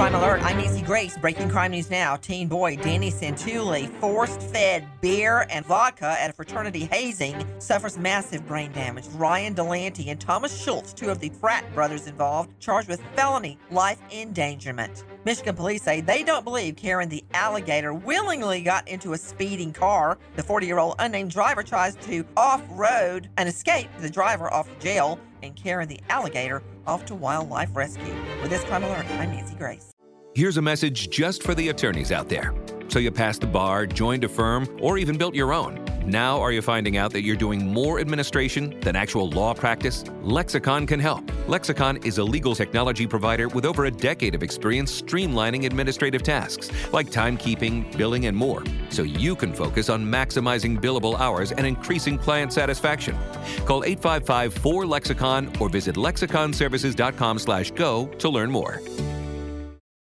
Crime Alert, I'm Nancy Grace. Breaking crime news now. Teen boy Danny Santulli, forced fed beer and vodka at a fraternity hazing, suffers massive brain damage. Ryan Delanty and Thomas Schultz, two of the frat brothers involved, charged with felony life endangerment. Michigan police say they don't believe Karen the alligator willingly got into a speeding car. The 40 year old unnamed driver tries to off road and escape the driver off jail and Karen the alligator off to wildlife rescue. With this crime alert, I'm Nancy Grace. Here's a message just for the attorneys out there. So you passed the bar, joined a firm, or even built your own. Now are you finding out that you're doing more administration than actual law practice? Lexicon can help. Lexicon is a legal technology provider with over a decade of experience streamlining administrative tasks like timekeeping, billing, and more, so you can focus on maximizing billable hours and increasing client satisfaction. Call 855-4-LEXICON or visit lexiconservices.com/go to learn more.